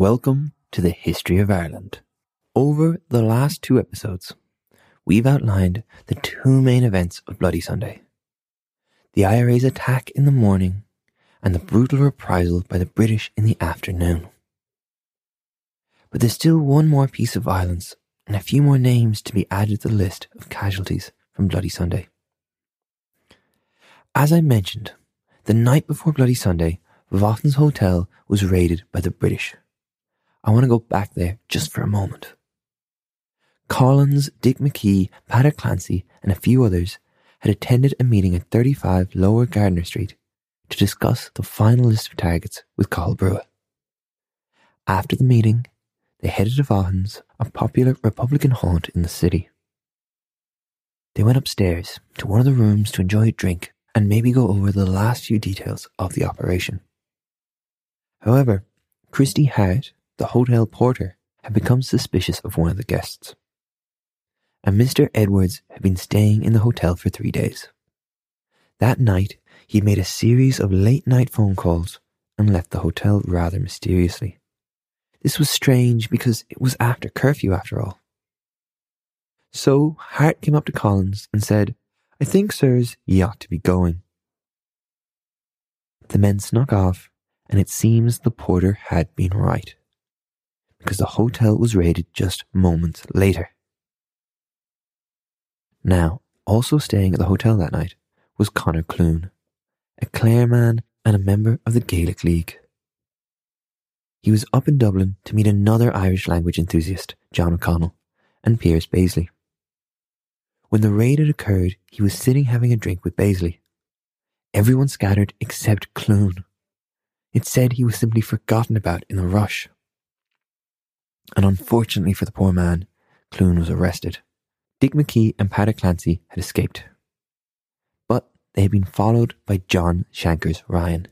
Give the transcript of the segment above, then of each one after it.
Welcome to the History of Ireland. Over the last two episodes, we've outlined the two main events of Bloody Sunday the IRA's attack in the morning and the brutal reprisal by the British in the afternoon. But there's still one more piece of violence and a few more names to be added to the list of casualties from Bloody Sunday. As I mentioned, the night before Bloody Sunday, Vaughan's Hotel was raided by the British. I want to go back there just for a moment. Collins, Dick McKee, Patrick Clancy, and a few others had attended a meeting at 35 Lower Gardiner Street to discuss the final list of targets with Cathal Brugha. After the meeting, they headed to Vaughan's, a popular Republican haunt in the city. They went upstairs to one of the rooms to enjoy a drink and maybe go over the last few details of the operation. However, Christy Hart, the hotel porter, had become suspicious of one of the guests. And Mr. Edwards had been staying in the hotel for three days. That night, he made a series of late night phone calls and left the hotel rather mysteriously. This was strange because it was after curfew after all. So Hart came up to Collins and said, I think, sirs, ye ought to be going. The men snuck off, and it seems the porter had been right, because the hotel was raided just moments later. Now, also staying at the hotel that night was Conor Clune, a Clare man and a member of the Gaelic League. He was up in Dublin to meet another Irish language enthusiast, John O'Connell, and Piaras Béaslaí. When the raid had occurred, he was sitting having a drink with Baisley. Everyone scattered except Clune. It said he was simply forgotten about in the rush. And unfortunately for the poor man, Clune was arrested. Dick McKee and Paddy Clancy had escaped. But they had been followed by John Shankers Ryan.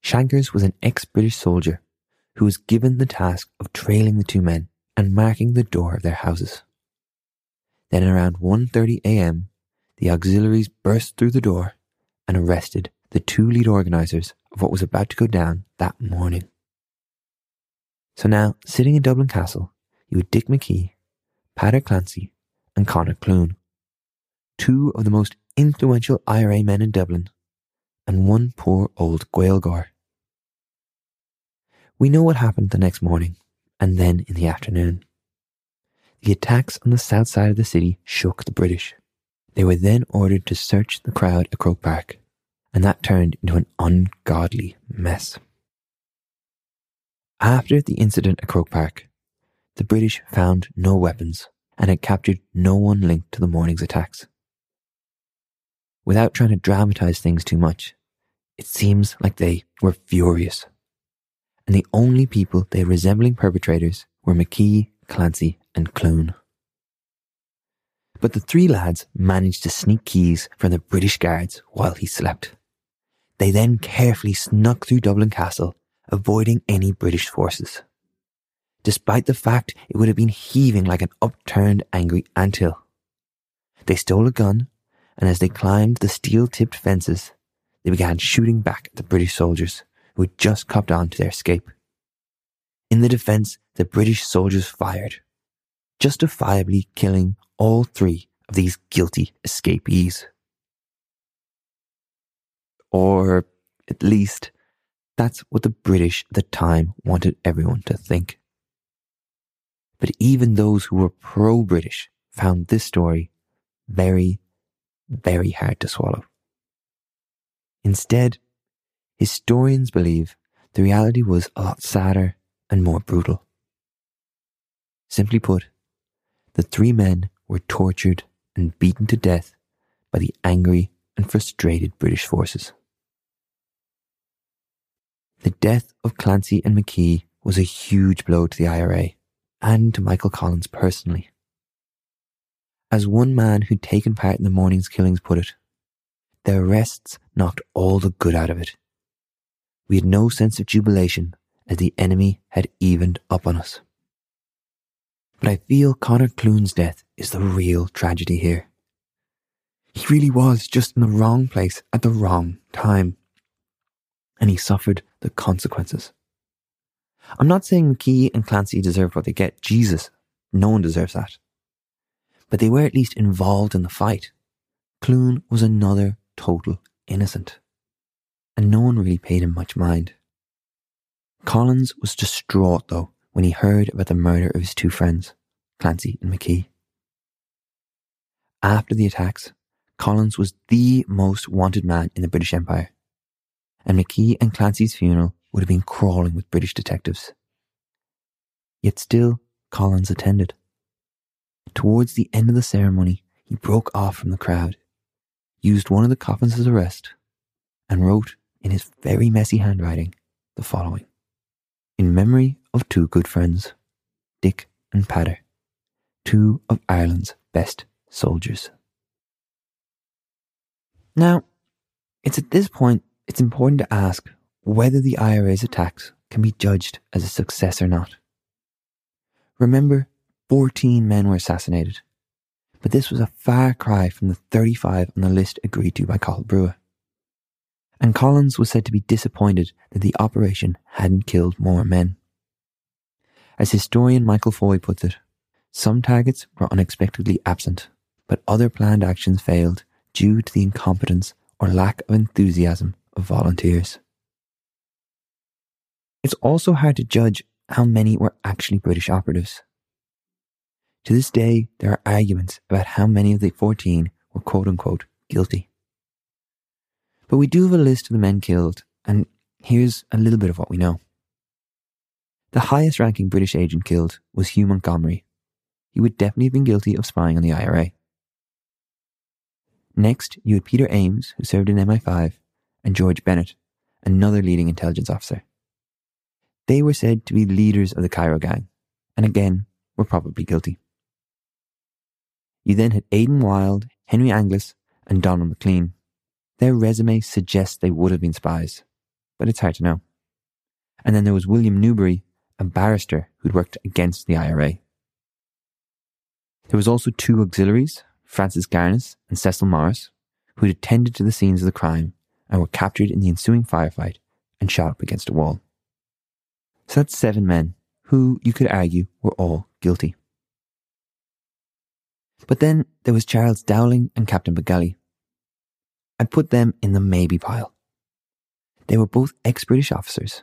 Shankers was an ex-British soldier who was given the task of trailing the two men and marking the door of their houses. Then around 1.30 a.m., the auxiliaries burst through the door and arrested the two lead organisers of what was about to go down that morning. So now, sitting in Dublin Castle, you had Dick McKee, Patrick Clancy, and Conor Clune, two of the most influential IRA men in Dublin, and one poor old Gaeilgeoir. We know what happened the next morning, and then in the afternoon. The attacks on the south side of the city shook the British. They were then ordered to search the crowd at Croke Park, and that turned into an ungodly mess. After the incident at Croke Park, the British found no weapons and had captured no one linked to the morning's attacks. Without trying to dramatize things too much, it seems like they were furious. And the only people they resembling perpetrators were McKee, Clancy, and Clune. But the three lads managed to sneak keys from the British guards while he slept. They then carefully snuck through Dublin Castle, avoiding any British forces. Despite the fact it would have been heaving like an upturned angry anthill. They stole a gun, and as they climbed the steel tipped fences, they began shooting back at the British soldiers who had just copped on to their escape. In the defense, the British soldiers fired, justifiably killing all three of these guilty escapees. Or at least, that's what the British at the time wanted everyone to think. But even those who were pro British found this story very, very hard to swallow. Instead, historians believe the reality was a lot sadder and more brutal. Simply put, the three men were tortured and beaten to death by the angry and frustrated British forces. The death of Clancy and McKee was a huge blow to the IRA and to Michael Collins personally. As one man who'd taken part in the morning's killings put it, the arrests knocked all the good out of it. We had no sense of jubilation as the enemy had evened up on us. But I feel Conor Clune's death is the real tragedy here. He really was just in the wrong place at the wrong time. And he suffered the consequences. I'm not saying McKee and Clancy deserved what they get. Jesus, no one deserves that. But they were at least involved in the fight. Clune was another total innocent. And no one really paid him much mind. Collins was distraught, though, when he heard about the murder of his two friends, Clancy and McKee. After the attacks, Collins was the most wanted man in the British Empire, and McKee and Clancy's funeral would have been crawling with British detectives. Yet still, Collins attended. Towards the end of the ceremony, he broke off from the crowd, used one of the coffins as a rest, and wrote in his very messy handwriting the following In memory of two good friends, Dick and Patter, two of Ireland's best soldiers. Now, it's at this point it's important to ask whether the IRA's attacks can be judged as a success or not. Remember, 14 men were assassinated, but this was a far cry from the 35 on the list agreed to by Cathal Brugha. And Collins was said to be disappointed that the operation hadn't killed more men. As historian Michael Foy puts it, some targets were unexpectedly absent, but other planned actions failed due to the incompetence or lack of enthusiasm of volunteers. It's also hard to judge how many were actually British operatives. To this day, there are arguments about how many of the 14 were quote unquote guilty. But we do have a list of the men killed, and here's a little bit of what we know. The highest ranking British agent killed was Hugh Montgomery. He would definitely have been guilty of spying on the IRA. Next, you had Peter Ames, who served in MI5, and George Bennett, another leading intelligence officer. They were said to be leaders of the Cairo gang, and again were probably guilty. You then had Aidan Wilde, Henry Angliss, and Donald MacLean. Their resume suggests they would have been spies, but it's hard to know. And then there was William Newberry, a barrister who'd worked against the IRA. There was also two auxiliaries, Francis Garniss and Cecil Morris, who'd attended to the scenes of the crime and were captured in the ensuing firefight and shot up against a wall. So that's seven men who, you could argue, were all guilty. But then there was Charles Dowling and Captain Baggallay. I'd put them in the maybe pile. They were both ex British officers,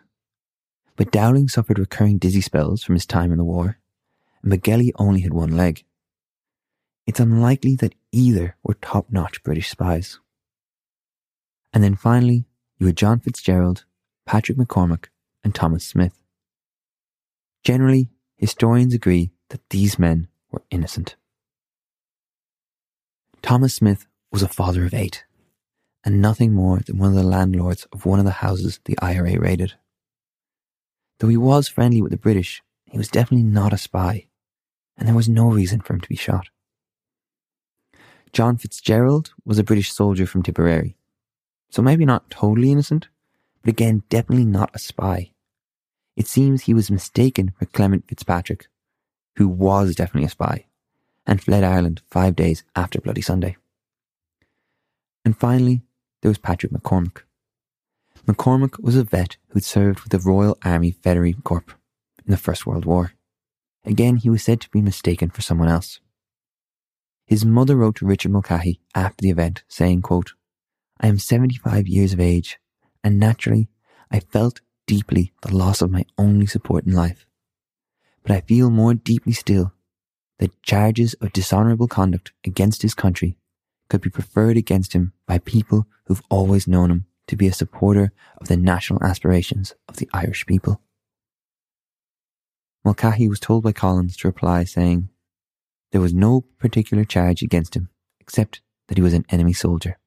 but Dowling suffered recurring dizzy spells from his time in the war, and Baggallay only had one leg. It's unlikely that either were top notch British spies. And then finally, you had John Fitzgerald, Patrick McCormack, and Thomas Smith. Generally, historians agree that these men were innocent. Thomas Smith was a father of eight, and nothing more than one of the landlords of one of the houses the IRA raided. Though he was friendly with the British, he was definitely not a spy, and there was no reason for him to be shot. John Fitzgerald was a British soldier from Tipperary, so maybe not totally innocent, but again, definitely not a spy. It seems he was mistaken for Clement Fitzpatrick, who was definitely a spy, and fled Ireland five days after Bloody Sunday. And finally, there was Patrick McCormack. McCormack was a vet who'd served with the Royal Army Veterinary Corps in the First World War. Again, he was said to be mistaken for someone else. His mother wrote to Richard Mulcahy after the event, saying, quote, I am 75 years of age, and naturally, I felt deeply the loss of my only support in life. But I feel more deeply still that charges of dishonourable conduct against his country could be preferred against him by people who've always known him to be a supporter of the national aspirations of the Irish people. Mulcahy was told by Collins to reply saying, there was no particular charge against him except that he was an enemy soldier.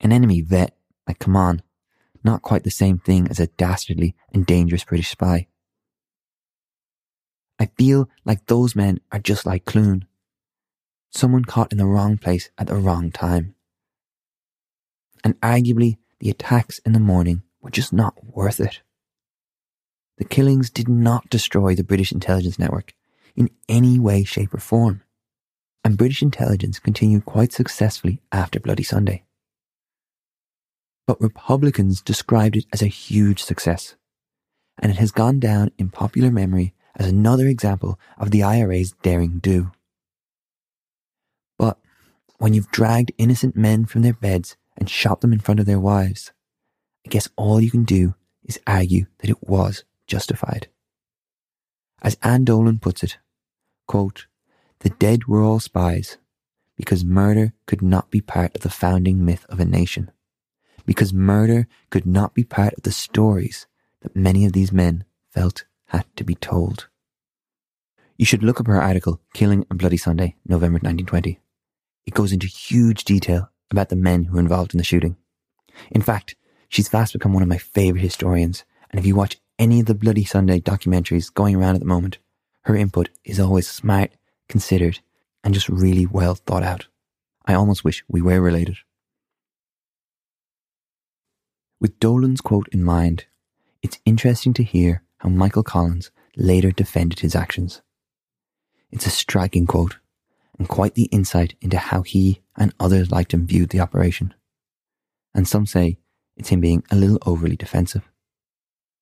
An enemy vet, like come on, not quite the same thing as a dastardly and dangerous British spy. I feel like those men are just like Clune. Someone caught in the wrong place at the wrong time. And arguably, the attacks in the morning were just not worth it. The killings did not destroy the British intelligence network in any way, shape, or form. And British intelligence continued quite successfully after Bloody Sunday. But Republicans described it as a huge success, and it has gone down in popular memory as another example of the IRA's daring do. But when you've dragged innocent men from their beds and shot them in front of their wives, I guess all you can do is argue that it was justified. As Anne Dolan puts it, quote, the dead were all spies because murder could not be part of the founding myth of a nation, because murder could not be part of the stories that many of these men felt had to be told. You should look up her article, Killing on Bloody Sunday, November 1920. It goes into huge detail about the men who were involved in the shooting. In fact, she's fast become one of my favourite historians, and if you watch any of the Bloody Sunday documentaries going around at the moment, her input is always smart, considered, and just really well thought out. I almost wish we were related. With Dolan's quote in mind, it's interesting to hear how Michael Collins later defended his actions. It's a striking quote, and quite the insight into how he and others like him viewed the operation. And some say it's him being a little overly defensive.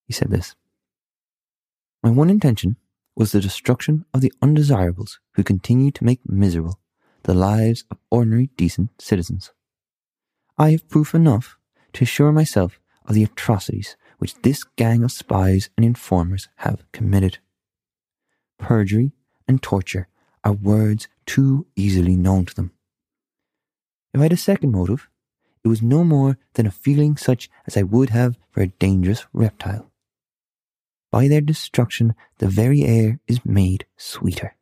He said this My one intention was the destruction of the undesirables who continue to make miserable the lives of ordinary decent citizens. I have proof enough to assure myself of the atrocities which this gang of spies and informers have committed. Perjury and torture are words too easily known to them. If I had a second motive, it was no more than a feeling such as I would have for a dangerous reptile. By their destruction, the very air is made sweeter.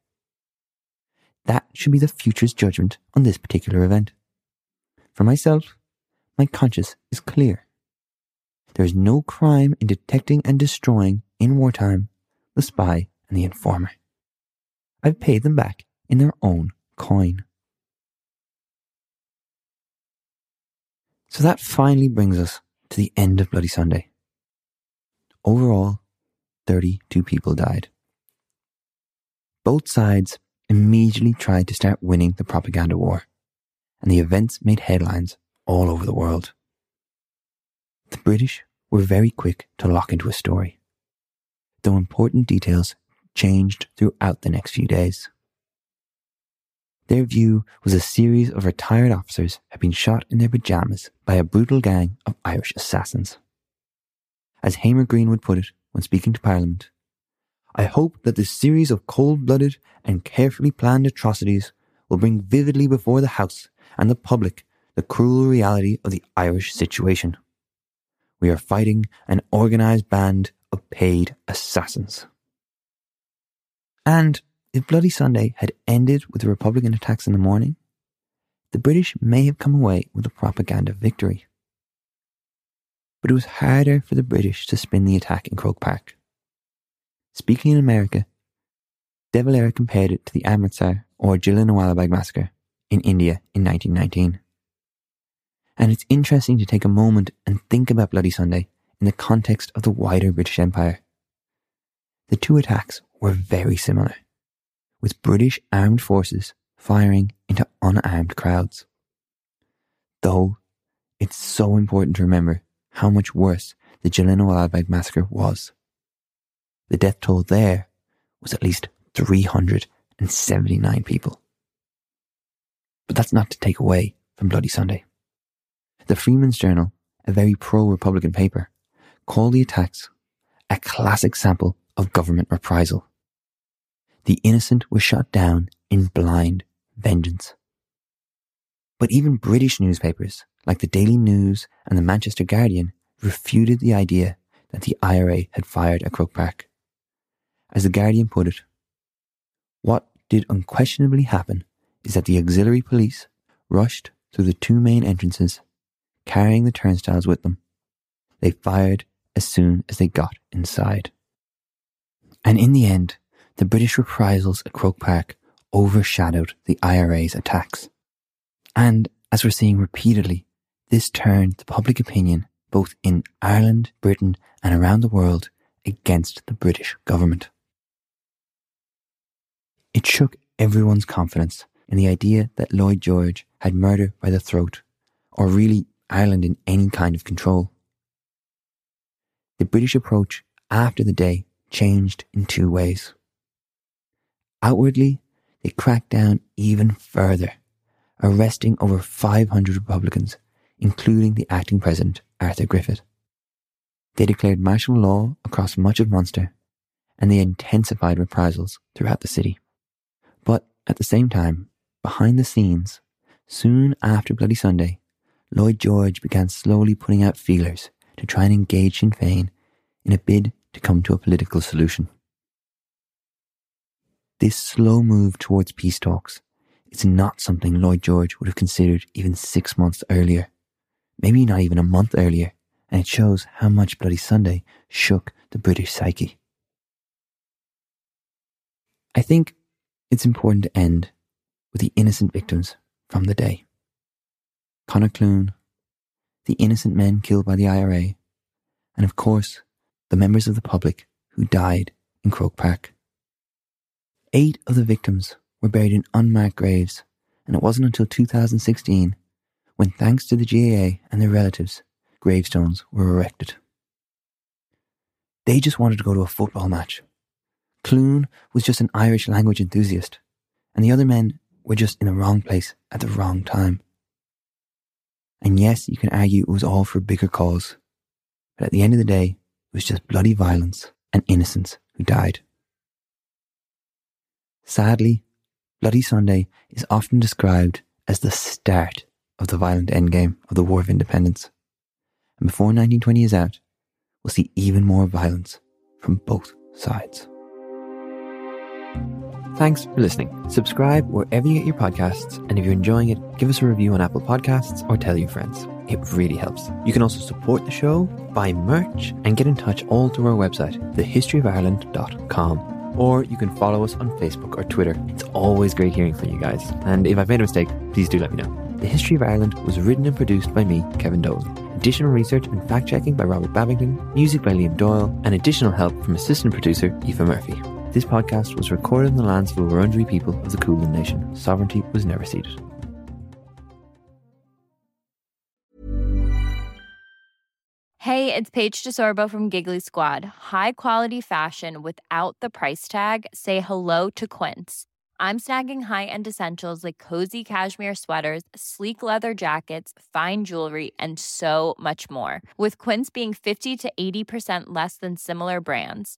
That should be the future's judgment on this particular event. For myself, my conscience is clear. There is no crime in detecting and destroying, in wartime, the spy and the informer. I've paid them back in their own coin. So that finally brings us to the end of Bloody Sunday. Overall, 32 people died. Both sides immediately tried to start winning the propaganda war, and the events made headlines all over the world. The British were very quick to lock into a story, though important details changed throughout the next few days. Their view was a series of retired officers had been shot in their pajamas by a brutal gang of Irish assassins. As Hamar Greenwood put it, when speaking to Parliament. I hope that this series of cold blooded and carefully planned atrocities will bring vividly before the House and the public the cruel reality of the Irish situation. We are fighting an organised band of paid assassins. And if Bloody Sunday had ended with the Republican attacks in the morning, the British may have come away with a propaganda victory but it was harder for the British to spin the attack in Croke Park. Speaking in America, De Valera compared it to the Amritsar or Jallianwala massacre in India in 1919. And it's interesting to take a moment and think about Bloody Sunday in the context of the wider British Empire. The two attacks were very similar, with British armed forces firing into unarmed crowds. Though it's so important to remember how much worse the Bagh massacre was. The death toll there was at least 379 people. But that's not to take away from Bloody Sunday. The Freeman's Journal, a very pro Republican paper, called the attacks a classic sample of government reprisal. The innocent were shot down in blind vengeance. But even British newspapers, like the Daily News and the Manchester Guardian, refuted the idea that the IRA had fired at Croke Park. As the Guardian put it, what did unquestionably happen is that the auxiliary police rushed through the two main entrances, carrying the turnstiles with them. They fired as soon as they got inside. And in the end, the British reprisals at Croke Park overshadowed the IRA's attacks. And as we're seeing repeatedly, this turned the public opinion both in Ireland, Britain, and around the world against the British government. It shook everyone's confidence in the idea that Lloyd George had murder by the throat, or really Ireland in any kind of control. The British approach after the day changed in two ways. Outwardly, they cracked down even further, arresting over 500 Republicans, including the acting president, Arthur Griffith. They declared martial law across much of Munster, and they intensified reprisals throughout the city. But at the same time, behind the scenes, soon after Bloody Sunday, Lloyd George began slowly putting out feelers to try and engage Sinn Féin in a bid to come to a political solution. This slow move towards peace talks is not something Lloyd George would have considered even six months earlier, maybe not even a month earlier, and it shows how much Bloody Sunday shook the British psyche. I think it's important to end with the innocent victims from the day. Clune, the innocent men killed by the IRA, and of course, the members of the public who died in Croke Park. Eight of the victims were buried in unmarked graves, and it wasn't until 2016 when, thanks to the GAA and their relatives, gravestones were erected. They just wanted to go to a football match. Clune was just an Irish language enthusiast, and the other men were just in the wrong place at the wrong time. And yes, you can argue it was all for a bigger cause. But at the end of the day, it was just bloody violence and innocents who died. Sadly, Bloody Sunday is often described as the start of the violent endgame of the War of Independence. And before 1920 is out, we'll see even more violence from both sides. Thanks for listening. Subscribe wherever you get your podcasts, and if you're enjoying it, give us a review on Apple Podcasts or tell your friends. It really helps. You can also support the show, buy merch, and get in touch all through our website, thehistoryofireland.com. Or you can follow us on Facebook or Twitter. It's always great hearing from you guys. And if I've made a mistake, please do let me know. The History of Ireland was written and produced by me, Kevin Dolan. Additional research and fact checking by Robert Babington, music by Liam Doyle, and additional help from assistant producer Eva Murphy. This podcast was recorded in the lands of the Wurundjeri people of the Kulin Nation. Sovereignty was never ceded. Hey, it's Paige DeSorbo from Giggly Squad. High quality fashion without the price tag. Say hello to Quince. I'm snagging high-end essentials like cozy cashmere sweaters, sleek leather jackets, fine jewelry, and so much more. With Quince being 50 to 80% less than similar brands